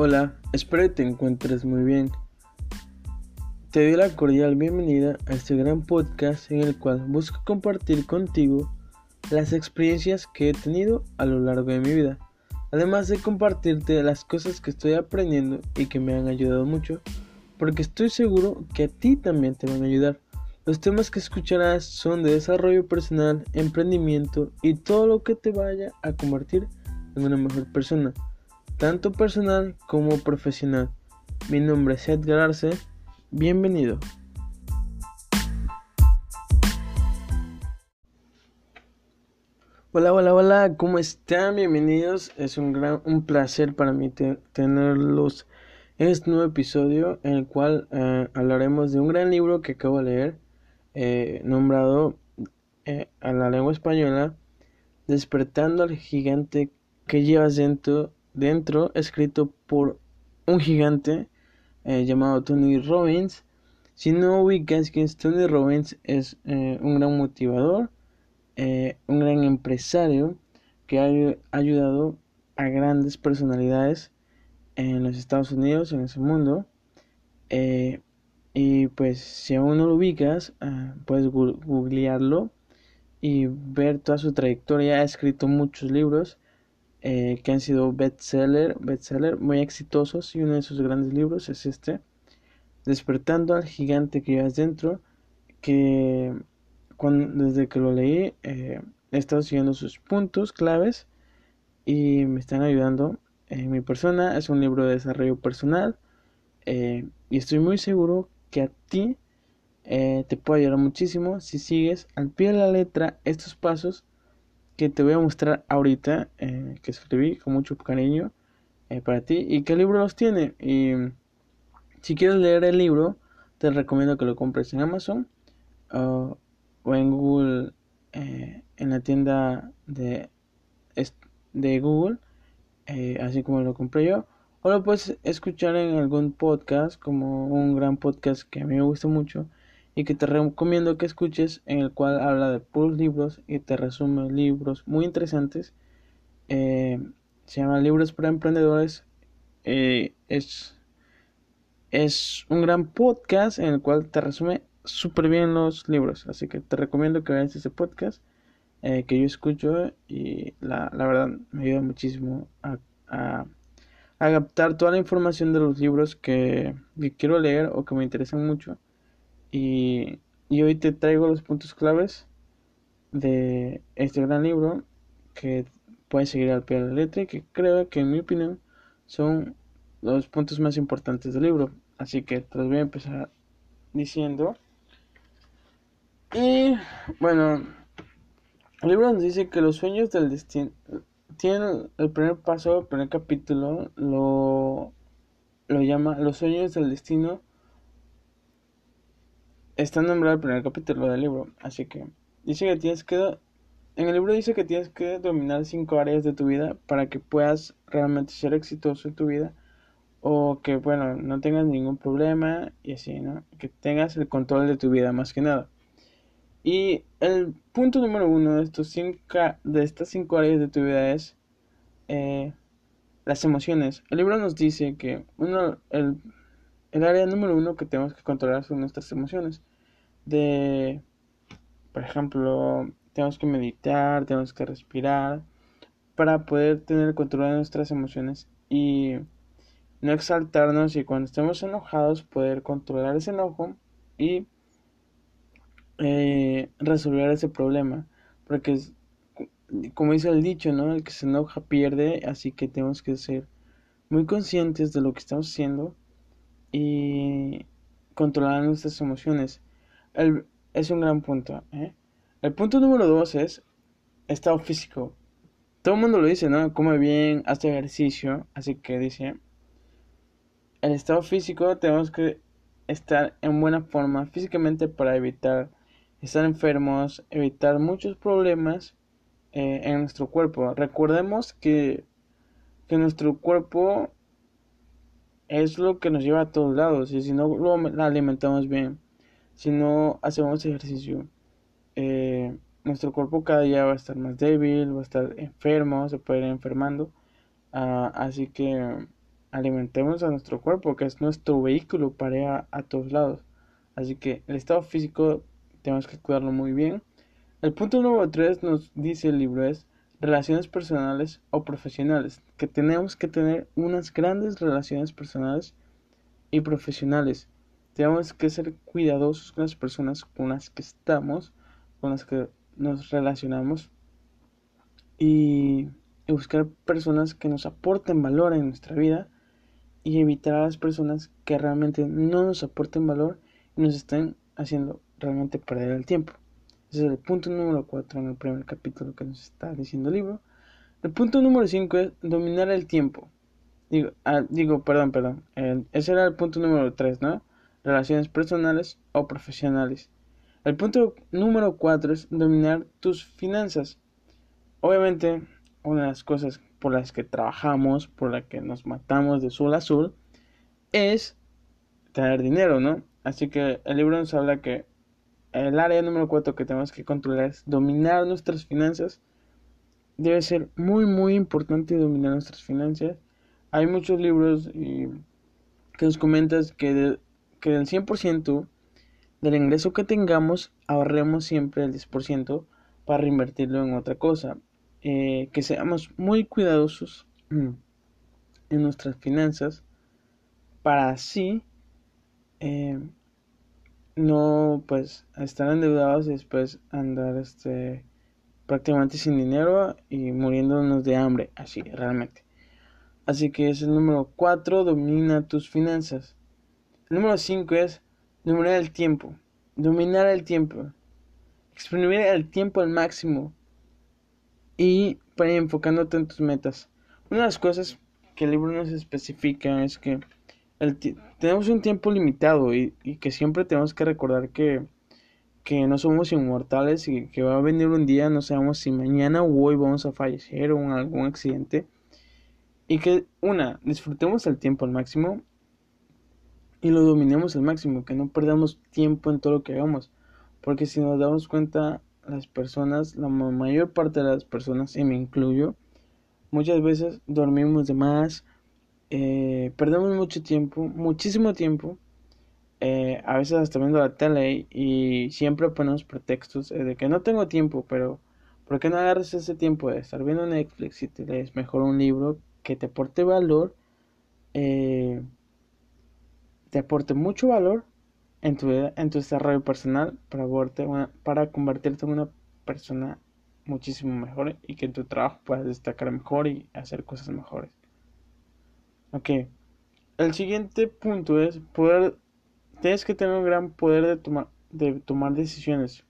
Hola, espero que te encuentres muy bien. Te doy la cordial bienvenida a este gran podcast en el cual busco compartir contigo las experiencias que he tenido a lo largo de mi vida, además de compartirte las cosas que estoy aprendiendo y que me han ayudado mucho, porque estoy seguro que a ti también te van a ayudar. Los temas que escucharás son de desarrollo personal, emprendimiento y todo lo que te vaya a convertir en una mejor persona tanto personal como profesional. Mi nombre es Edgar Arce, bienvenido. Hola, hola, hola, ¿cómo están? Bienvenidos. Es un gran un placer para mí tenerlos en este nuevo episodio en el cual eh, hablaremos de un gran libro que acabo de leer, eh, nombrado eh, a la lengua española, Despertando al gigante que llevas dentro dentro, escrito por un gigante eh, llamado Tony Robbins. Si no ubicas es Tony Robbins, es eh, un gran motivador, eh, un gran empresario que ha ayudado a grandes personalidades en los Estados Unidos, en ese mundo. y pues si aún no lo ubicas, puedes googlearlo y ver toda su trayectoria. Ha escrito muchos libros eh, que han sido bestseller, bestseller muy exitosos y uno de sus grandes libros es este, Despertando al gigante que llevas dentro, que cuando, desde que lo leí eh, he estado siguiendo sus puntos claves y me están ayudando en mi persona. Es un libro de desarrollo personal eh, y estoy muy seguro que a ti te puede ayudar muchísimo si sigues al pie de la letra estos pasos que te voy a mostrar ahorita, eh, que escribí con mucho cariño eh, para ti y qué libro los tiene. Y si quieres leer el libro, te recomiendo que lo compres en Amazon o en Google, eh, en la tienda de, de Google, así como lo compré yo. O lo puedes escuchar en algún podcast, como un gran podcast que a mí me gusta mucho, y que te recomiendo que escuches en el cual habla de puros libros y te resume libros muy interesantes. Eh, se llama Libros para Emprendedores. Eh, es, es un gran podcast en el cual te resume súper bien los libros. Así que te recomiendo que veas ese podcast eh, que yo escucho y la, la, verdad me ayuda muchísimo a, a, captar toda la información de los libros que quiero leer o que me interesan mucho y, hoy te traigo los puntos claves de este gran libro que puedes seguir al pie de la letra y que creo que en mi opinión son los puntos más importantes del libro. Así que te los voy a empezar diciendo. Y bueno, el libro nos dice que los sueños del destino tienen el primer paso, el primer capítulo, lo, lo llama Los sueños del destino está nombrado el primer capítulo del libro, así que dice que tienes que en el libro dice que tienes que dominar cinco áreas de tu vida para que puedas realmente ser exitoso en tu vida o que bueno no tengas ningún problema y así no que tengas el control de tu vida más que nada. Y el punto número uno de estos cinco de estas cinco áreas de tu vida es eh, las emociones. El libro nos dice que uno el el área número uno que tenemos que controlar son nuestras emociones. De, por ejemplo, tenemos que meditar, tenemos que respirar para poder tener control de nuestras emociones y no exaltarnos y cuando estemos enojados poder controlar ese enojo y eh, resolver ese problema. Porque como dice el dicho, ¿no? El que se enoja pierde, así que tenemos que ser muy conscientes de lo que estamos haciendo y controlar nuestras emociones. El, es un gran punto. ¿eh? El punto número dos es estado físico. Todo el mundo lo dice, ¿no? Come bien, hace ejercicio. Así que dice, el estado físico tenemos que estar en buena forma físicamente para evitar estar enfermos, evitar muchos problemas eh, en nuestro cuerpo. Recordemos que, que nuestro cuerpo es lo que nos lleva a todos lados. Y si no lo alimentamos bien, si no hacemos ejercicio, eh, nuestro cuerpo cada día va a estar más débil, va a estar enfermo, se puede ir enfermando. Ah, así que alimentemos a nuestro cuerpo, que es nuestro vehículo para ir a, todos lados. Así que el estado físico tenemos que cuidarlo muy bien. El punto número 3 nos dice el libro es relaciones personales o profesionales, que tenemos que tener unas grandes relaciones personales y profesionales. Tenemos que ser cuidadosos con las personas con las que estamos, con las que nos relacionamos y, buscar personas que nos aporten valor en nuestra vida y evitar a las personas que realmente no nos aporten valor y nos estén haciendo realmente perder el tiempo. Ese es el punto número 4 en el primer capítulo que nos está diciendo el libro. El punto número 5 es dominar el tiempo. Digo, ah, digo perdón, perdón. ese era el punto número 3, ¿no? Relaciones personales o profesionales. El punto número 4 es dominar tus finanzas. Obviamente, una de las cosas por las que trabajamos, por las que nos matamos de sol a sol, es tener dinero, ¿no? Así que el libro nos habla que el área número 4 que tenemos que controlar es dominar nuestras finanzas. Debe ser muy, muy importante dominar nuestras finanzas. Hay muchos libros y que nos comentas que, que del 100% del ingreso que tengamos ahorremos siempre el 10% para reinvertirlo en otra cosa. Eh, que seamos muy cuidadosos en nuestras finanzas para así eh, no pues estar endeudados y después andar este prácticamente sin dinero y muriéndonos de hambre así realmente así que es el número 4 domina tus finanzas número 5 es dominar el tiempo. Dominar el tiempo. Exprimir el tiempo al máximo. Y para enfocándote en tus metas. Una de las cosas que el libro nos especifica es que tenemos un tiempo limitado y, que siempre tenemos que recordar que, que no somos inmortales y que va a venir un día, no sabemos si mañana o hoy vamos a fallecer o en algún accidente. Y que, una, disfrutemos el tiempo al máximo y lo dominemos al máximo, que no perdamos tiempo en todo lo que hagamos. Porque si nos damos cuenta, las personas, la mayor parte de las personas, y me incluyo, muchas veces dormimos de más, eh, perdemos mucho tiempo, muchísimo tiempo, eh, a veces hasta viendo la tele y siempre ponemos pretextos eh, de que no tengo tiempo, pero ¿por qué no agarras ese tiempo de estar viendo Netflix y te lees mejor un libro que te aporte valor, te aporte mucho valor en tu en tu desarrollo personal para, para convertirte en una persona muchísimo mejor y que en tu trabajo puedas destacar mejor y hacer cosas mejores? Ok. El siguiente punto es poder. Tienes que tener un gran poder de, tomar de tomar decisiones.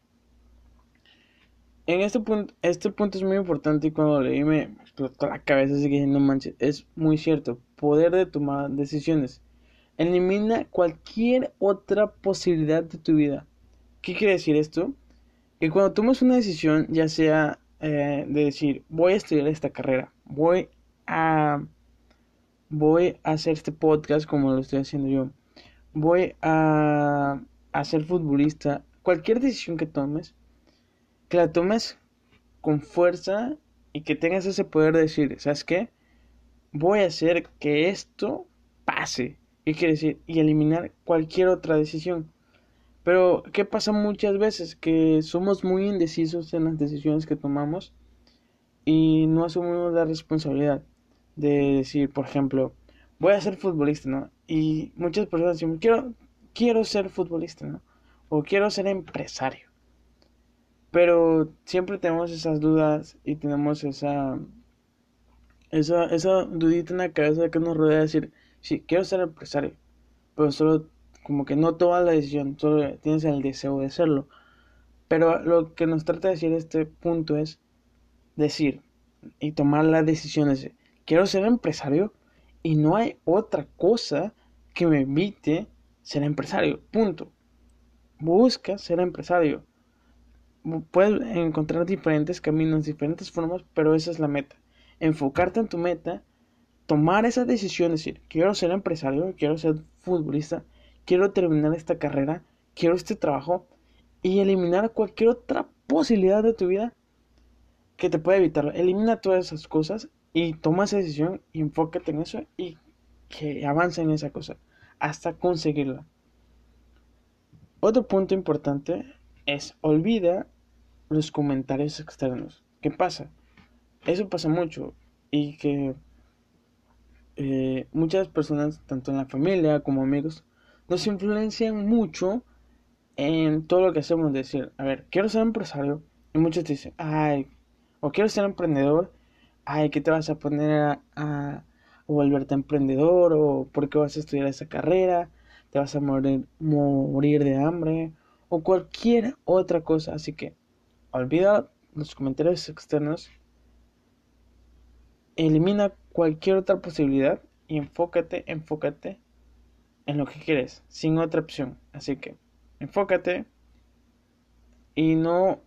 En este punto, este punto es muy importante y cuando leí me explotó la cabeza, así que no manches, es muy cierto. Poder de tomar decisiones. Elimina cualquier otra posibilidad de tu vida. ¿Qué quiere decir esto? Que cuando tomas una decisión, ya sea eh, de decir, voy a estudiar esta carrera, voy a voy a hacer este podcast como lo estoy haciendo yo. Voy a, a ser futbolista. Cualquier decisión que tomes, que la tomes con fuerza y que tengas ese poder de decir, ¿sabes qué? Voy a hacer que esto pase. ¿Qué quiere decir? Y eliminar cualquier otra decisión. Pero, ¿qué pasa muchas veces? Que somos muy indecisos en las decisiones que tomamos y no asumimos la responsabilidad de decir, por ejemplo, voy a ser futbolista, ¿no? Y muchas personas dicen, quiero, quiero ser futbolista, ¿no? O quiero ser empresario. Pero siempre tenemos esas dudas y tenemos esa, esa, esa dudita en la cabeza que nos rodea de decir, sí, quiero ser empresario. Pero solo como que no tomas la decisión, solo tienes el deseo de serlo. Pero lo que nos trata de decir este punto es decir y tomar la decisión de quiero ser empresario y no hay otra cosa que me evite ser empresario. Punto. Busca ser empresario. Puedes encontrar diferentes caminos, diferentes formas, pero esa es la meta. Enfocarte en tu meta, tomar esa decisión, decir, quiero ser empresario, quiero ser futbolista, quiero terminar esta carrera, quiero este trabajo y eliminar cualquier otra posibilidad de tu vida que te pueda evitarlo. Elimina todas esas cosas y toma esa decisión y enfócate en eso y que avanza en esa cosa hasta conseguirla. Otro punto importante es olvida los comentarios externos. ¿Qué pasa? Eso pasa mucho y que eh, muchas personas, tanto en la familia como amigos, nos influencian mucho en todo lo que hacemos. Decir, a ver, quiero ser empresario. Y muchos te dicen, ay, o quiero ser emprendedor. Ay, ¿qué te vas a poner a, a volverte emprendedor? ¿O por qué vas a estudiar esa carrera? ¿Te vas a morir, morir de hambre? O cualquier otra cosa. Así que olvida los comentarios externos. Elimina cualquier otra posibilidad y enfócate, enfócate en lo que quieres, sin otra opción. Así que enfócate y no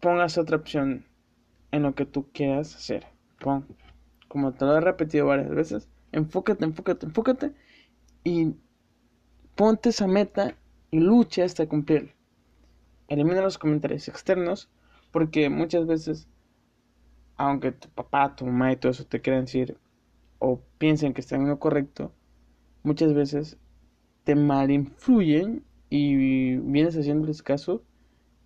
pongas otra opción en lo que tú quieras hacer. Pon, como te lo he repetido varias veces, enfócate, enfócate, enfócate y ponte esa meta y lucha hasta cumplirla. Elimina los comentarios externos porque muchas veces, aunque tu papá, tu mamá y todo eso te quieran decir o piensen que están en lo correcto, muchas veces te malinfluyen y vienes haciéndoles caso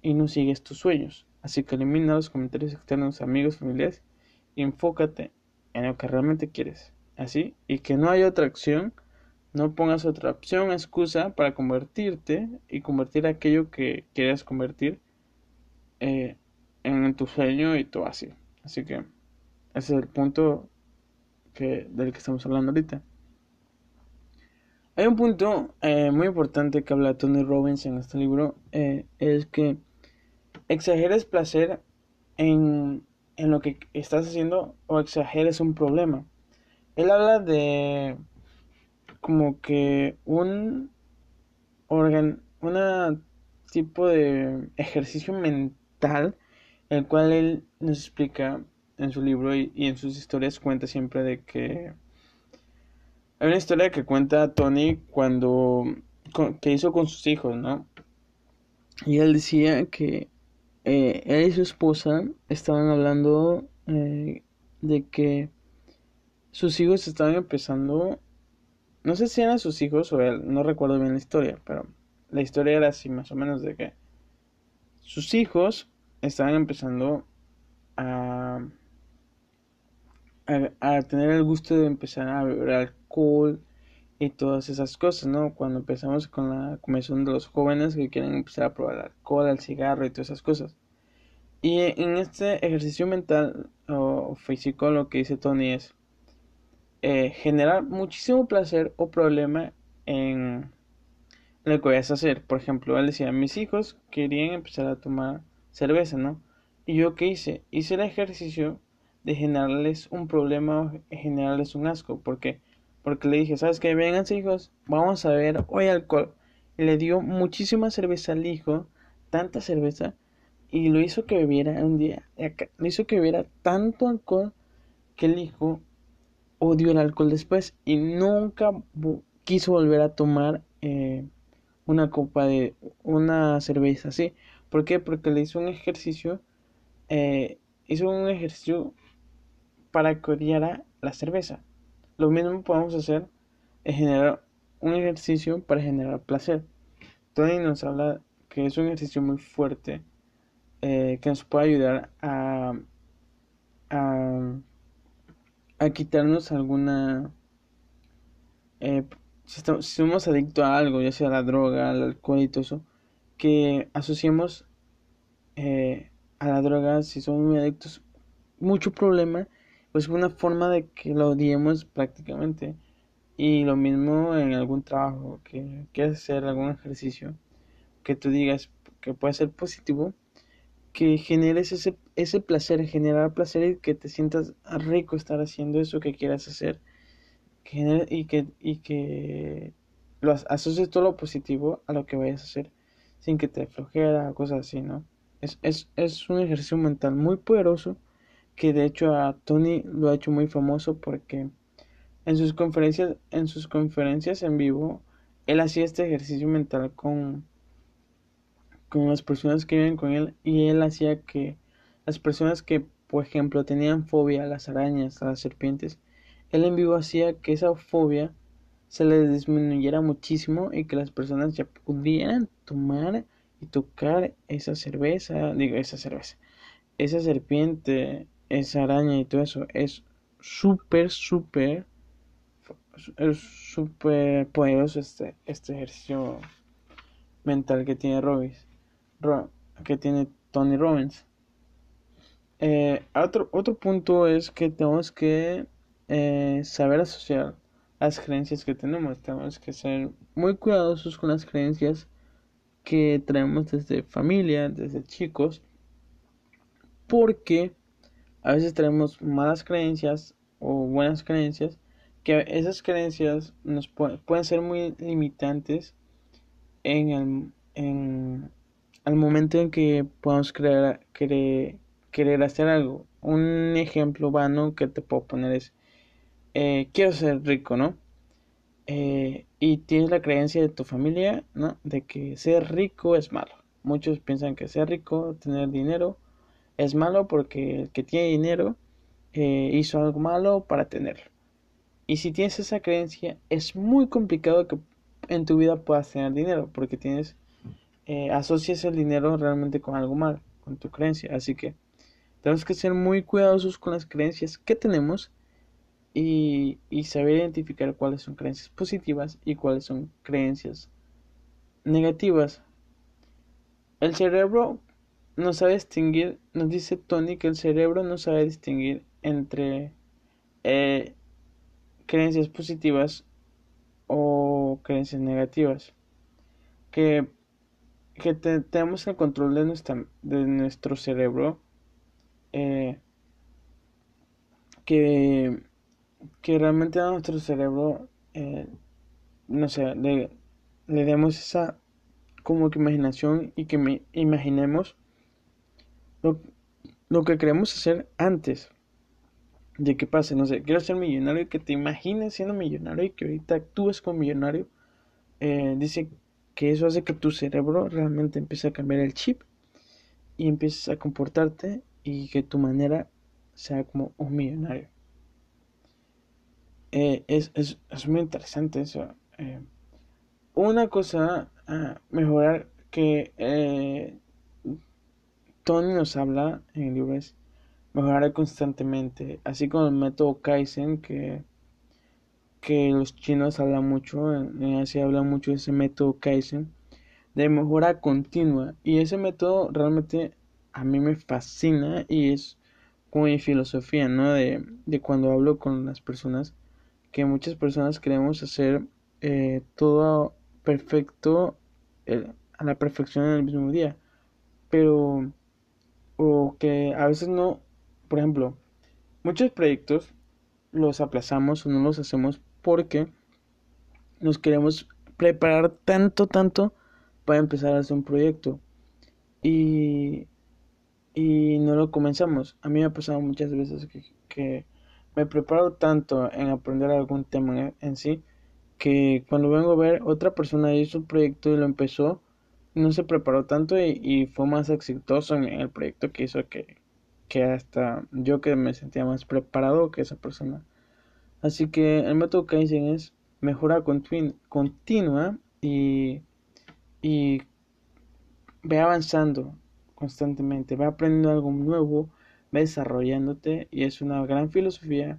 y no sigues tus sueños. Así que elimina los comentarios externos, amigos, familiares y enfócate en lo que realmente quieres. Así, y que no hay otra acción, no pongas otra opción, excusa para convertirte y convertir aquello que quieras convertir eh, en tu sueño y todo así. Así que ese es el punto que, del que estamos hablando ahorita. Hay un punto eh, muy importante que habla Tony Robbins en este libro, eh, es que exageres placer en, en lo que estás haciendo o exageres un problema. Él habla de como que un tipo de ejercicio mental, el cual él nos explica en su libro y en sus historias cuenta siempre de que hay una historia que cuenta Tony cuando que hizo con sus hijos, ¿no? Y él decía que eh, él y su esposa estaban hablando eh, de que sus hijos estaban empezando, no sé si eran sus hijos o él, no recuerdo bien la historia, pero la historia era así más o menos de que sus hijos estaban empezando a, a, tener el gusto de empezar a beber alcohol y todas esas cosas, ¿no? Cuando empezamos con la comisión de los jóvenes que quieren empezar a probar el alcohol, el cigarro y todas esas cosas. Y en este ejercicio mental o físico lo que dice Tony es eh, generar muchísimo placer o problema en lo que vayas a hacer. Por ejemplo, él decía, mis hijos querían empezar a tomar cerveza, ¿no? Y yo qué hice? Hice el ejercicio de generarles un problema generarles un asco. porque porque le dije, ¿sabes qué? Vengan hijos, vamos a ver hoy alcohol. Y le dio muchísima cerveza al hijo, tanta cerveza, y lo hizo que bebiera un día, lo hizo que bebiera tanto alcohol que el hijo odió el alcohol después y nunca quiso volver a tomar eh, una copa de una cerveza así. ¿Por qué? Porque le hizo un ejercicio, eh, hizo un ejercicio para que odiara la cerveza. Lo mismo podemos hacer es generar un ejercicio para generar placer. Tony nos habla que es un ejercicio muy fuerte eh, que nos puede ayudar a, a, a quitarnos alguna... Eh, si, somos adictos a algo, ya sea la droga, al alcohol y todo eso, que asociemos eh, a la droga, si somos muy adictos, mucho problema pues una forma de que lo odiemos prácticamente. Y lo mismo en algún trabajo, que quieras hacer algún ejercicio, que tú digas que puede ser positivo, que generes ese, ese placer, generar placer y que te sientas rico estar haciendo eso que quieras hacer. y que, y que lo asocies todo lo positivo a lo que vayas a hacer, sin que te flojera cosas así, ¿no? Es, es, es un ejercicio mental muy poderoso que de hecho a Tony lo ha hecho muy famoso porque en sus conferencias en sus conferencias en vivo él hacía este ejercicio mental con con las personas que viven con él y él hacía que las personas que por ejemplo tenían fobia a las arañas a las serpientes él en vivo hacía que esa fobia se les disminuyera muchísimo y que las personas ya pudieran tomar y tocar esa cerveza, digo, esa cerveza, esa serpiente, esa araña y todo eso. Es súper, súper, súper poderoso este, este ejercicio mental que tiene Robis, que tiene Tony Robbins. Eh, otro, otro punto es que tenemos que eh, saber asociar las creencias que tenemos. Tenemos que ser muy cuidadosos con las creencias que traemos desde familia, desde chicos, porque a veces traemos malas creencias o buenas creencias, que esas creencias nos pueden ser muy limitantes en el, en, al momento en que podamos creer, querer hacer algo. Un ejemplo vano que te puedo poner es, eh, quiero ser rico, ¿no? Eh, y tienes la creencia de tu familia, ¿no? De que ser rico es malo. Muchos piensan que ser rico, tener dinero, es malo porque el que tiene dinero eh, hizo algo malo para tenerlo. Y si tienes esa creencia, es muy complicado que en tu vida puedas tener dinero porque tienes asocias el dinero realmente con algo mal, con tu creencia. Así que tenemos que ser muy cuidadosos con las creencias que tenemos y, saber identificar cuáles son creencias positivas y cuáles son creencias negativas. El cerebro no sabe distinguir, nos dice Tony que el cerebro no sabe distinguir entre eh, creencias positivas o creencias negativas. Que, que tenemos el control de, nuestra, de nuestro cerebro. Eh, que, que realmente a nuestro cerebro, eh, no sé, le, le demos esa como que imaginación y que me imaginemos lo, lo que queremos hacer antes de que pase, no sé, quiero ser millonario y que te imagines siendo millonario y que ahorita actúes como millonario, eh, dice que eso hace que tu cerebro realmente empiece a cambiar el chip y empieces a comportarte y que tu manera sea como un millonario. Eh, es, es, es, muy interesante eso. Eh, una cosa a mejorar que Tony nos habla en el libro es mejorar constantemente, así como el método Kaizen que, que los chinos hablan mucho, en Asia hablan mucho de ese método Kaizen, de mejora continua. Y ese método realmente a mí me fascina y es como mi filosofía, ¿no? De, de cuando hablo con las personas, que muchas personas queremos hacer eh, todo perfecto a la perfección en el mismo día. Pero o que a veces no, por ejemplo, muchos proyectos los aplazamos o no los hacemos porque nos queremos preparar tanto, tanto para empezar a hacer un proyecto y, y no lo comenzamos. A mí me ha pasado muchas veces que, que me preparo tanto en aprender algún tema en sí que cuando vengo a ver otra persona hizo un proyecto y lo empezó no se preparó tanto y, fue más exitoso en el proyecto que hizo que, que hasta yo que me sentía más preparado que esa persona. Así que el método Kaizen es mejora continua y, y ve avanzando constantemente, ve aprendiendo algo nuevo, desarrollándote y es una gran filosofía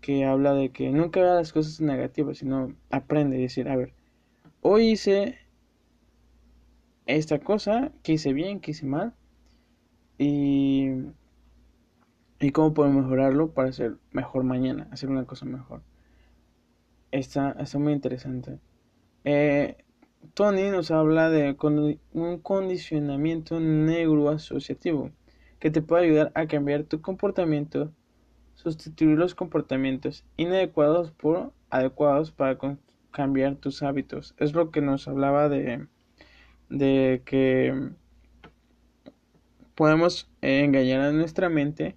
que habla de que nunca vea las cosas negativas, sino aprende y decir, a ver, hoy hice esta cosa, que hice bien, que hice mal, y, y cómo puedo mejorarlo para hacer mejor mañana, hacer una cosa mejor. Está, está muy interesante. Eh, Tony nos habla de un condicionamiento neuroasociativo que te puede ayudar a cambiar tu comportamiento, sustituir los comportamientos inadecuados por adecuados para cambiar tus hábitos. Es lo que nos hablaba de de que podemos engañar a nuestra mente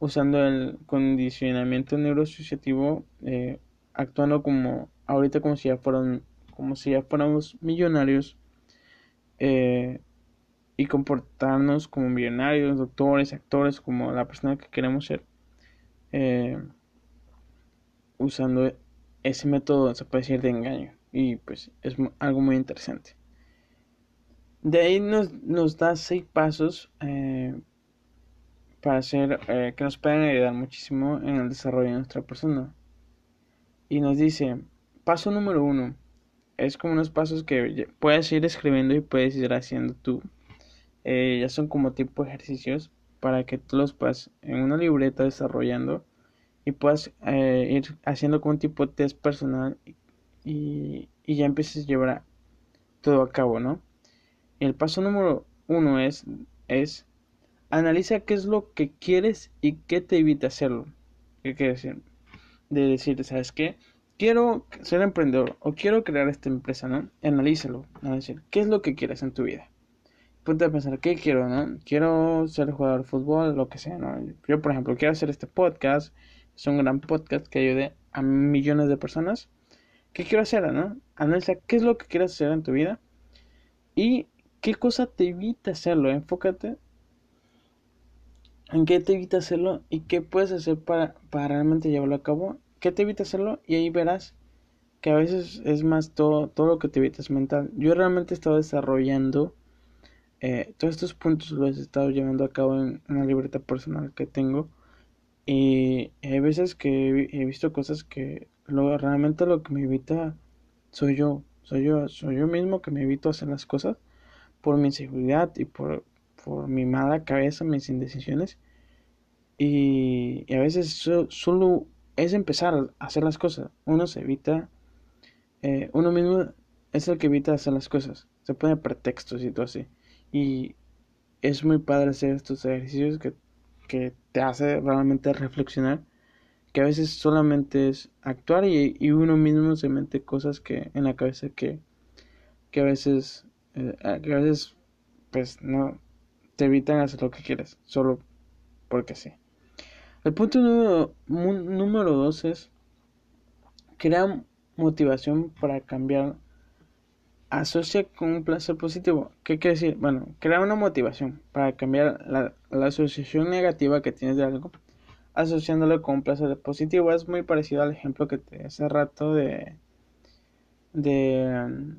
usando el condicionamiento neuroasociativo eh, actuando como ahorita como si ya fueran como si ya fuéramos millonarios eh, y comportarnos como millonarios doctores actores como la persona que queremos ser eh, usando ese método se puede decir de engaño y pues es algo muy interesante. De ahí nos, nos da seis pasos eh, para hacer eh, que nos pueden ayudar muchísimo en el desarrollo de nuestra persona. Y nos dice, paso número uno, es como unos pasos que puedes ir escribiendo y puedes ir haciendo tú. Eh, ya son como tipo ejercicios para que tú los puedas en una libreta desarrollando y puedas eh, ir haciendo como un tipo de test personal y, y ya empieces a llevar todo a cabo, ¿no? El paso número uno es, es analiza qué es lo que quieres y qué te evita hacerlo. ¿Qué quiere decir? De decir, ¿sabes qué? quiero ser emprendedor o quiero crear esta empresa, ¿no? Analízalo, a decir, ¿qué es lo que quieres en tu vida? Ponte a pensar, ¿qué quiero, no? Quiero ser jugador de fútbol, lo que sea, ¿no? Yo, por ejemplo, quiero hacer este podcast, es un gran podcast que ayude a millones de personas. ¿Qué quiero hacer, no? Analiza qué es lo que quieres hacer en tu vida y qué cosa te evita hacerlo. Enfócate en qué te evita hacerlo y qué puedes hacer para, para realmente llevarlo a cabo ¿Qué te evita hacerlo? Y ahí verás que a veces es más todo, todo lo que te evita es mental. Yo realmente he estado desarrollando eh, todos estos puntos, los he estado llevando a cabo en una libreta personal que tengo. Y hay veces que he, visto cosas que realmente lo que me evita soy yo. Soy yo, soy yo mismo que me evito hacer las cosas por mi inseguridad y por, por mi mala cabeza, mis indecisiones. Y, a veces solo es empezar a hacer las cosas. Uno se evita, eh, uno mismo es el que evita hacer las cosas. Se pone pretextos y todo así. Y es muy padre hacer estos ejercicios que, que te hace realmente reflexionar. Que a veces solamente es actuar y, y uno mismo se mete cosas que en la cabeza que, que a veces, eh, que a veces, pues no, te evitan hacer lo que quieres, solo porque sí. El punto número, número dos es crear motivación para cambiar. Asocia con un placer positivo. ¿Qué quiere decir? Bueno, crea una motivación para cambiar la, asociación negativa que tienes de algo, asociándolo con un placer positivo. Es muy parecido al ejemplo que te hace rato de, de,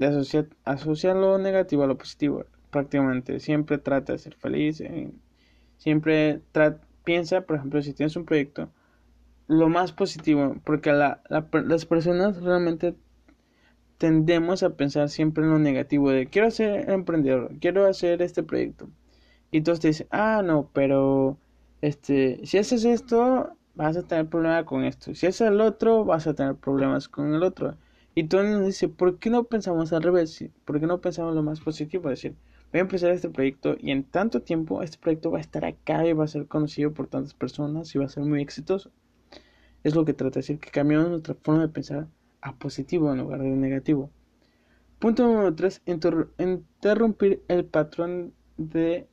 asociar, asociar lo negativo a lo positivo. Prácticamente siempre trata de ser feliz, eh, siempre piensa, por ejemplo, si tienes un proyecto, lo más positivo, porque la, las personas realmente tendemos a pensar siempre en lo negativo de quiero ser emprendedor, quiero hacer este proyecto. Y todos te dicen, ah, no, pero este, si haces esto, vas a tener problemas con esto. Si haces el otro, vas a tener problemas con el otro. Y tú nos dice, ¿por qué no pensamos al revés? ¿Por qué no pensamos lo más positivo? Es decir, voy a empezar este proyecto y en tanto tiempo este proyecto va a estar acá y va a ser conocido por tantas personas y va a ser muy exitoso. Es lo que trata de decir, que cambiamos nuestra forma de pensar a positivo en lugar de negativo. Punto número 3. Interrumpir el patrón de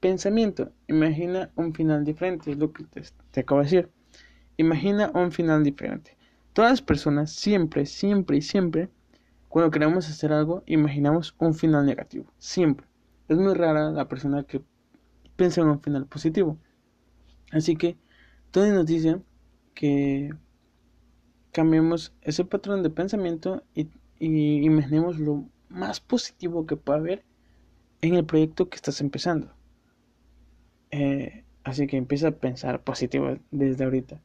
pensamiento. Imagina un final diferente, es lo que te, acabo de decir. Imagina un final diferente. Todas las personas siempre, siempre y siempre, cuando queremos hacer algo, imaginamos un final negativo. Siempre. Es muy rara la persona que piensa en un final positivo. Así que Tony nos dice que cambiemos ese patrón de pensamiento y, imaginemos lo más positivo que pueda haber en el proyecto que estás empezando. Eh, así que empieza a pensar positivo desde ahorita.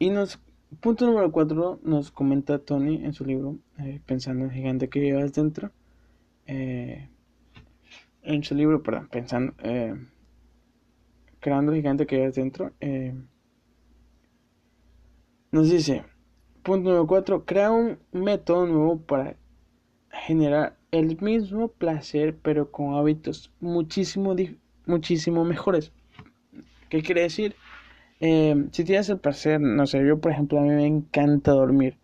Y nos, punto número 4 nos comenta Tony en su libro, eh, Pensando en gigante que llevas dentro. Eh, en su libro, perdón, pensando, creando el gigante que hay dentro, nos dice, punto número 4, crea un método nuevo para generar el mismo placer, pero con hábitos muchísimo, muchísimo mejores. ¿Qué quiere decir? Eh, si tienes el placer, no sé, yo por ejemplo a mí me encanta dormir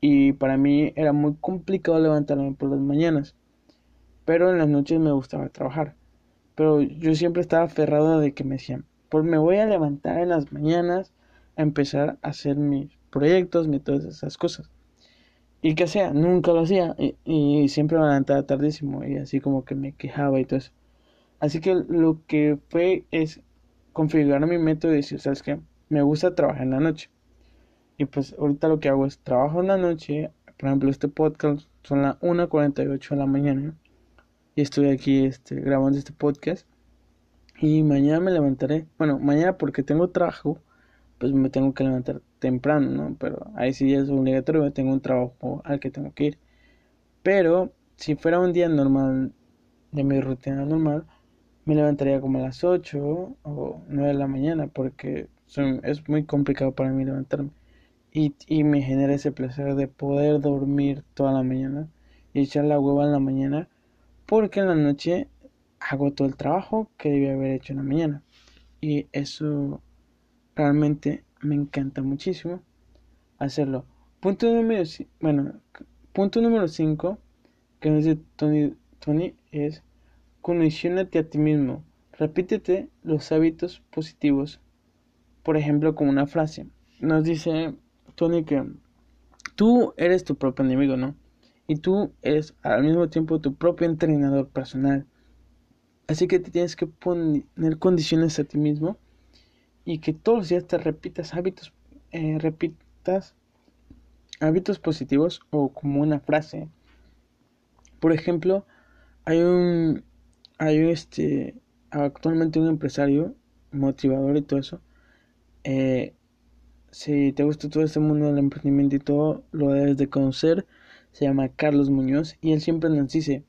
y para mí era muy complicado levantarme por las mañanas pero en las noches me gustaba trabajar. Pero yo siempre estaba aferrado de que me decían, pues me voy a levantar en las mañanas empezar a hacer mis proyectos, mis todas esas cosas. Y que sea, nunca lo hacía y, siempre me levantaba tardísimo y así como que me quejaba y todo eso. Así que lo que fue es configurar mi método y decir, ¿sabes qué? Me gusta trabajar en la noche. Y pues ahorita lo que hago es trabajo en la noche. Por ejemplo, este podcast son las 1.48 de la mañana. Y estoy aquí este, grabando este podcast. Y mañana me levantaré. Bueno, mañana porque tengo trabajo, pues me tengo que levantar temprano, ¿no? Pero ahí sí es obligatorio, tengo un trabajo al que tengo que ir. Pero si fuera un día normal, de mi rutina normal, me levantaría como a las 8 o 9 de la mañana porque es muy complicado para mí levantarme. Y, y me genera ese placer de poder dormir toda la mañana y echar la hueva en la mañana porque en la noche hago todo el trabajo que debía haber hecho en la mañana. Y eso realmente me encanta muchísimo hacerlo. Punto número, bueno, punto número 5 que nos dice Tony, Tony es condicionate a ti mismo. Repítete los hábitos positivos. Por ejemplo, como una frase. Nos dice Tony que tú eres tu propio enemigo, ¿no? Y tú eres al mismo tiempo tu propio entrenador personal. Así que te tienes que poner condiciones a ti mismo y que todos los días te repitas hábitos, eh, repitas hábitos positivos o como una frase. Por ejemplo, hay un, hay un, este, actualmente un empresario motivador y todo eso. Eh, si te gusta todo este mundo del emprendimiento y todo, lo debes de conocer. Se llama Carlos Muñoz y él siempre nos dice,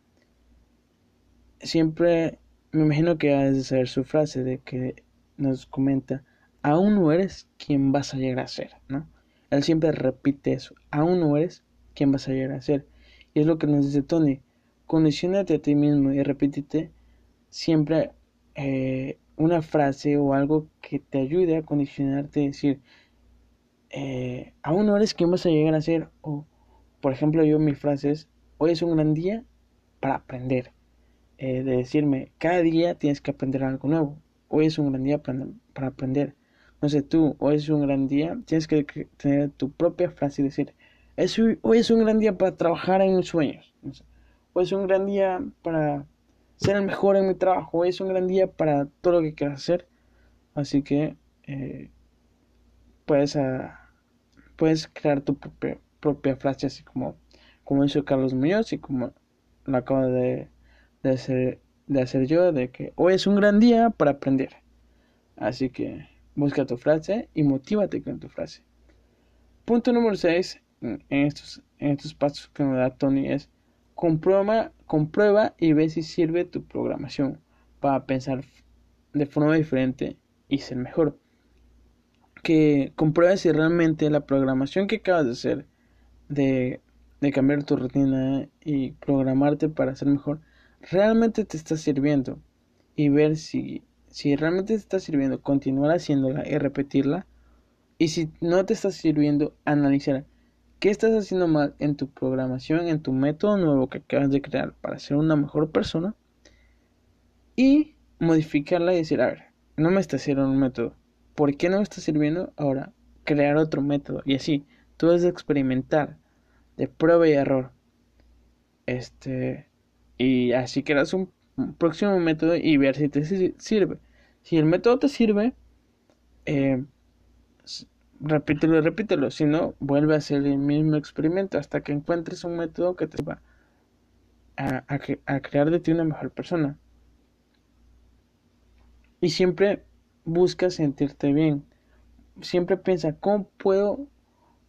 siempre me imagino que ha de saber su frase de que nos comenta, aún no eres quien vas a llegar a ser, ¿no? Él siempre repite eso, aún no eres quien vas a llegar a ser. Y es lo que nos dice Tony, condicionate a ti mismo y repítete siempre eh, una frase o algo que te ayude a condicionarte, decir, eh, aún no eres quien vas a llegar a ser, o por ejemplo yo mi frase es, hoy es un gran día para aprender, eh, de decirme, cada día tienes que aprender algo nuevo, hoy es un gran día para, aprender, no sé tú, hoy es un gran día, tienes que tener tu propia frase y decir, hoy es un gran día para trabajar en mis sueños, hoy es un gran día para ser el mejor en mi trabajo, hoy es un gran día para todo lo que quieras hacer, así que eh, puedes, ah, puedes crear tu propia, propia frase así como, como hizo Carlos Muñoz y como lo acabo de de hacer, de hacer yo, de que hoy es un gran día para aprender. Así que busca tu frase y motívate con tu frase. Punto número 6 en estos, en estos pasos que nos da Tony es comprueba, comprueba y ve si sirve tu programación para pensar de forma diferente y ser mejor. Que comprueba si realmente la programación que acabas de hacer de, de cambiar tu rutina y programarte para ser mejor realmente te está sirviendo y ver si, si realmente te está sirviendo, continuar haciéndola y repetirla. Y si no te está sirviendo, analizar qué estás haciendo mal en tu programación, en tu método nuevo que acabas de crear para ser una mejor persona. Y modificarla y decir, a ver, no me está sirviendo un método. ¿Por qué no me está sirviendo? Ahora, crear otro método. Y así, todo es experimentar, de prueba y error. Este, y así creas un próximo método y ver si te sirve. Si el método te sirve, eh, repítelo y repítelo. Si no, vuelve a hacer el mismo experimento hasta que encuentres un método que te va a, a crear de ti una mejor persona. Y siempre busca sentirte bien. Siempre piensa, ¿cómo puedo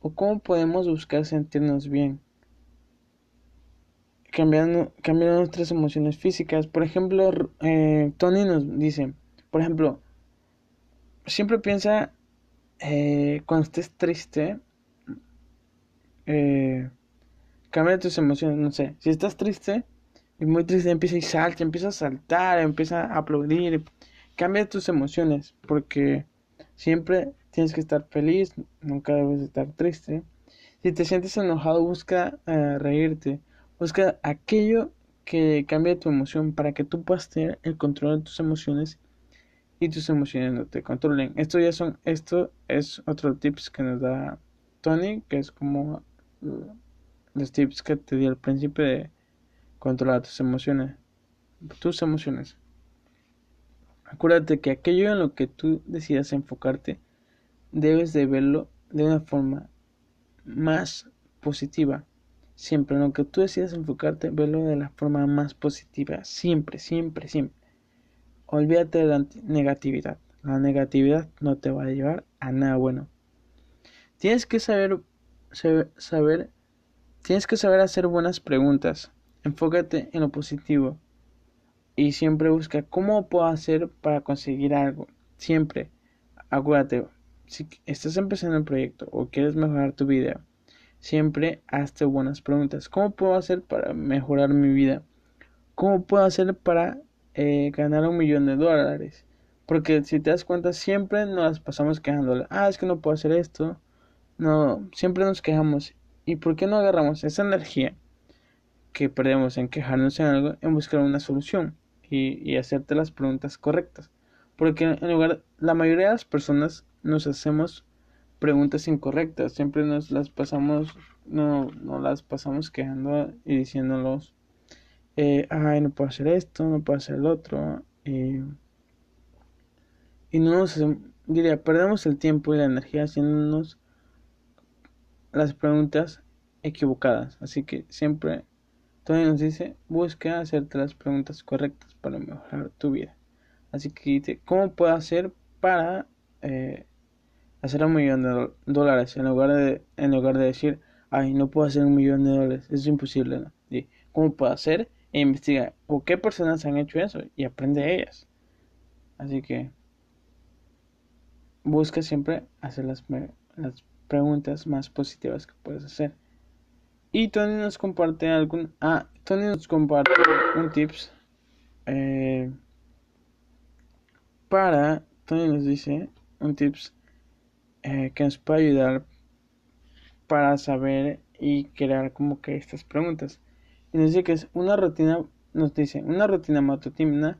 o cómo podemos buscar sentirnos bien? Cambiando, cambiando nuestras emociones físicas. Por ejemplo, eh, Tony nos dice, por ejemplo, siempre piensa eh, cuando estés triste, eh, cambia tus emociones, no sé, si estás triste y muy triste empieza y salta, empieza a saltar, empieza a aplaudir, cambia tus emociones porque siempre tienes que estar feliz, nunca debes estar triste. Si te sientes enojado, busca reírte Busca aquello que cambie tu emoción para que tú puedas tener el control de tus emociones y tus emociones no te controlen. Esto ya son, esto es otro tips que nos da Tony, que es como los tips que te di al principio de controlar tus emociones. Tus emociones. Acuérdate que aquello en lo que tú decidas enfocarte, debes de verlo de una forma más positiva. Siempre, en lo que tú decidas enfocarte, velo de la forma más positiva. Siempre, siempre, siempre. Olvídate de la negatividad. La negatividad no te va a llevar a nada bueno. Tienes que saber, saber, tienes que saber hacer buenas preguntas. Enfócate en lo positivo y siempre busca cómo puedo hacer para conseguir algo. Siempre, acuérdate, si estás empezando un proyecto o quieres mejorar tu vida, siempre hazte buenas preguntas. ¿Cómo puedo hacer para mejorar mi vida? ¿Cómo puedo hacer para eh, ganar un millón de dólares? Porque si te das cuenta, siempre nos pasamos quejándole. Ah, es que no puedo hacer esto. No, siempre nos quejamos. ¿Y por qué no agarramos esa energía que perdemos en quejarnos en algo en buscar una solución y, y hacerte las preguntas correctas? Porque en lugar, la mayoría de las personas nos hacemos preguntas incorrectas, siempre nos las pasamos, no, no las pasamos quejando y diciéndolos, eh, ay, no puedo hacer esto, no puedo hacer el otro, y, y no nos, diría, perdemos el tiempo y la energía haciéndonos las preguntas equivocadas, así que siempre Tony nos dice, busca hacerte las preguntas correctas para mejorar tu vida. Así que, ¿cómo puedo hacer para eh, hacer un millón de dólares en lugar de, en lugar de decir, ay, no puedo hacer un millón de dólares, es imposible, ¿no? ¿Cómo puedo hacer? E investiga, ¿o qué personas han hecho eso? Y aprende de ellas. Así que busca siempre hacer las, las preguntas más positivas que puedes hacer. Y Tony nos comparte algún... Ah, Tony nos comparte un tips eh, para... Tony nos dice un tips eh, que nos puede ayudar para saber y crear como que estas preguntas. Y nos dice que es una rutina, nos dice una rutina matutina,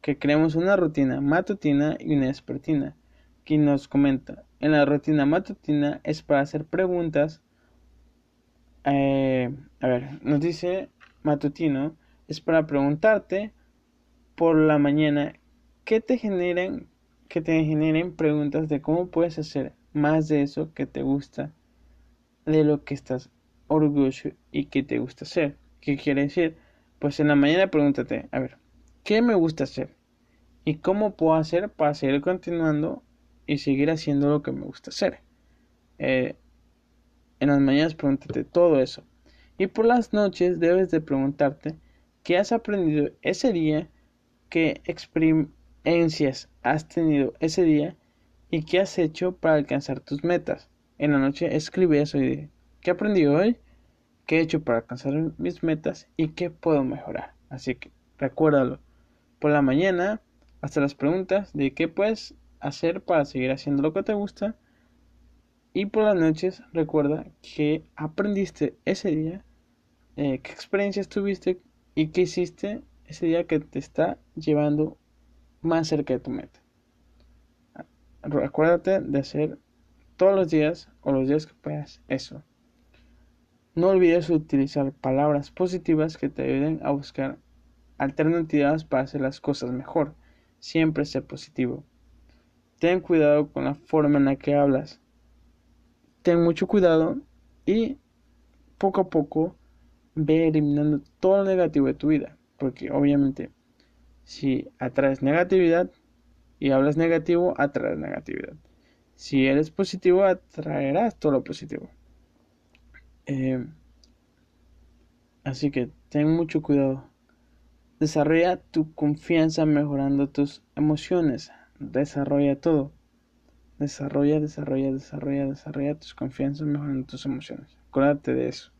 que creemos una rutina matutina y una despertina. Que nos comenta, en la rutina matutina es para hacer preguntas. Eh, a ver, nos dice matutino, es para preguntarte por la mañana qué te generan que te generen preguntas de cómo puedes hacer más de eso que te gusta, de lo que estás orgulloso y que te gusta hacer. ¿Qué quiere decir? Pues en la mañana pregúntate, a ver, ¿qué me gusta hacer? ¿Y cómo puedo hacer para seguir continuando y seguir haciendo lo que me gusta hacer? Eh, en las mañanas pregúntate todo eso. Y por las noches debes de preguntarte qué has aprendido ese día, qué experiencias has tenido ese día y qué has hecho para alcanzar tus metas. En la noche escribe eso y ¿qué aprendí hoy? ¿Qué he hecho para alcanzar mis metas? ¿Y qué puedo mejorar? Así que recuérdalo. Por la mañana, hasta las preguntas de qué puedes hacer para seguir haciendo lo que te gusta. Y por las noches, recuerda que aprendiste ese día, eh, qué experiencias tuviste y qué hiciste ese día que te está llevando más cerca de tu meta. Recuérdate de hacer todos los días o los días que puedas eso. No olvides utilizar palabras positivas que te ayuden a buscar alternativas para hacer las cosas mejor. Siempre sé positivo. Ten cuidado con la forma en la que hablas. Ten mucho cuidado y poco a poco ve eliminando todo lo negativo de tu vida. Porque obviamente si atraes negatividad y hablas negativo, atraes negatividad. Si eres positivo, atraerás todo lo positivo. Eh, así que ten mucho cuidado. Desarrolla tu confianza mejorando tus emociones. Desarrolla todo. Desarrolla, desarrolla, desarrolla, desarrolla tus confianzas mejorando tus emociones. Acuérdate de eso.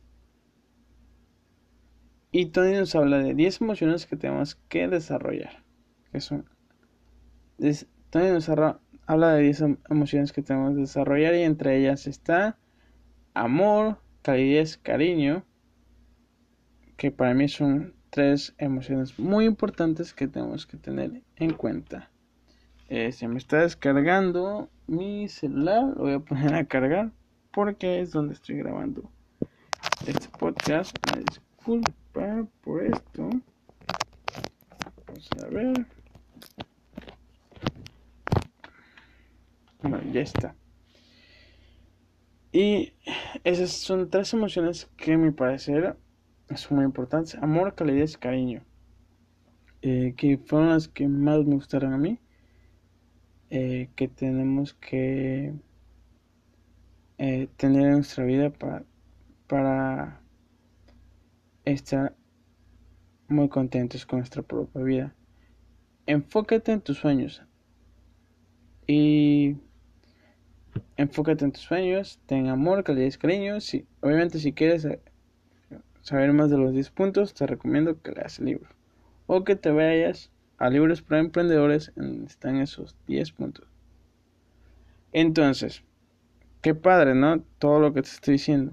Y Tony nos habla de 10 emociones que tenemos que desarrollar. Que son. Tony nos habla de 10 emociones que tenemos que desarrollar y entre ellas está amor, calidez, cariño. Que para mí son tres emociones muy importantes que tenemos que tener en cuenta. Eh, se me está descargando mi celular, lo voy a poner a cargar porque es donde estoy grabando este podcast. Me disculpo por esto. Vamos a ver. Bueno, ya está. Y esas son tres emociones que a mi parecer son muy importantes. Amor, calidez y cariño. Eh, que fueron las que más me gustaron a mí. Eh, que tenemos que eh, tener en nuestra vida para, para estar muy contentos con nuestra propia vida. Enfócate en tus sueños. Y enfócate en tus sueños, ten amor, calidad y cariño. Si, obviamente si quieres saber más de los 10 puntos, te recomiendo que leas el libro. O que te vayas a libros para emprendedores en están esos 10 puntos. Entonces, qué padre, ¿no? Todo lo que te estoy diciendo.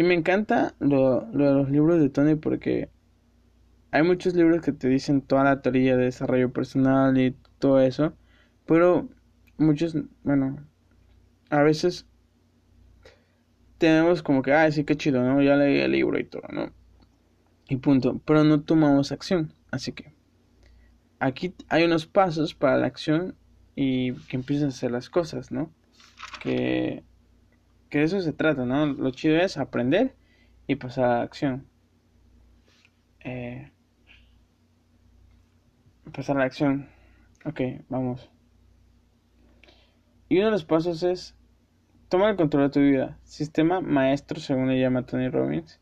Y me encanta lo, lo de los libros de Tony porque hay muchos libros que te dicen toda la teoría de desarrollo personal y todo eso. Pero muchos, bueno, a veces tenemos como que, ah, sí, qué chido, ¿no? Ya leí el libro y todo, ¿no? Y punto. Pero no tomamos acción. Así que aquí hay unos pasos para la acción y que empiecen a hacer las cosas, ¿no? Que, que de eso se trata, ¿no? Lo chido es aprender y pasar a la acción. Eh, pasar a la acción. Ok, vamos. Y uno de los pasos es tomar el control de tu vida. Sistema maestro, según le llama Tony Robbins,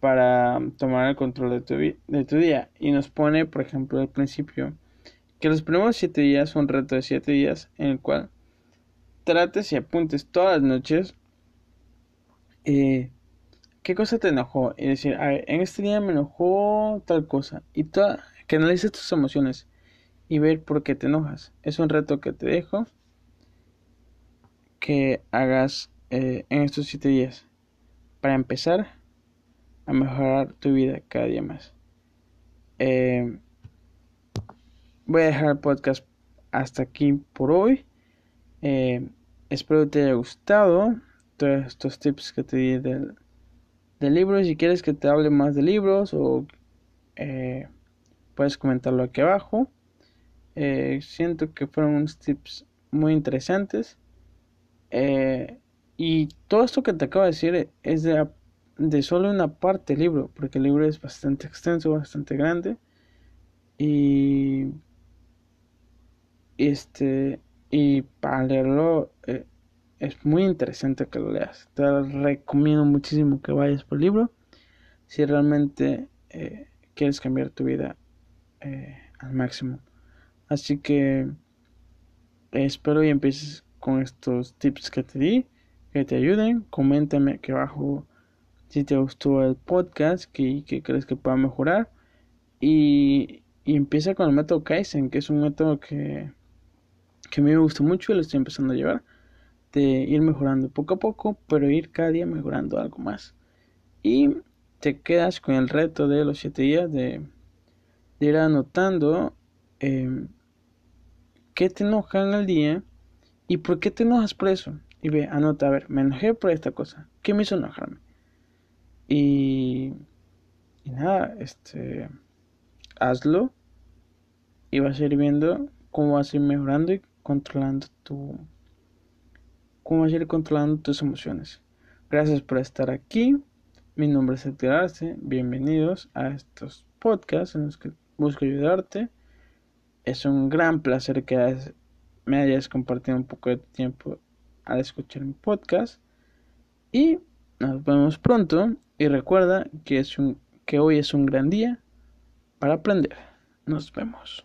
para tomar el control de tu, de día. Y nos pone, por ejemplo, al principio, que los primeros siete días son un reto de siete días en el cual trates y apuntes todas las noches eh, qué cosa te enojó. Y decir, a ver, en este día me enojó tal cosa. Y toda, que analices tus emociones y ver por qué te enojas. Es un reto que te dejo que hagas eh, en estos siete días para empezar a mejorar tu vida cada día más. Eh, voy a dejar el podcast hasta aquí por hoy. Eh, espero que te haya gustado todos estos tips que te di del, libro. Si quieres que te hable más de libros o puedes comentarlo aquí abajo. siento que fueron unos tips muy interesantes. Eh, y todo esto que te acabo de decir es de, de solo una parte del libro, porque el libro es bastante extenso, bastante grande. Y este y para leerlo eh, es muy interesante que lo leas. Te recomiendo muchísimo que vayas por el libro si realmente eh, quieres cambiar tu vida al máximo. Así que espero y empieces con estos tips que te di, que te ayuden. Coméntame aquí abajo si te gustó el podcast, que, crees que pueda mejorar. Y, empieza con el método Kaizen, que es un método que, que a mí me gusta mucho y lo estoy empezando a llevar. De ir mejorando poco a poco, pero ir cada día mejorando algo más. Y te quedas con el reto de los 7 días de, ir anotando eh, qué te enoja en el día ¿Y por qué te enojas por eso? Y ve, anota, a ver, me enojé por esta cosa. ¿Qué me hizo enojarme? Y, y nada, este, hazlo y vas a ir viendo cómo vas a ir mejorando controlando tu, cómo vas a ir controlando tus emociones. Gracias por estar aquí. Mi nombre es Edgar Arce. Bienvenidos a estos podcasts en los que busco ayudarte. Es un gran placer que me hayas compartido un poco de tiempo al escuchar mi podcast. Y nos vemos pronto. Y recuerda que, es un, que hoy es un gran día para aprender. Nos vemos.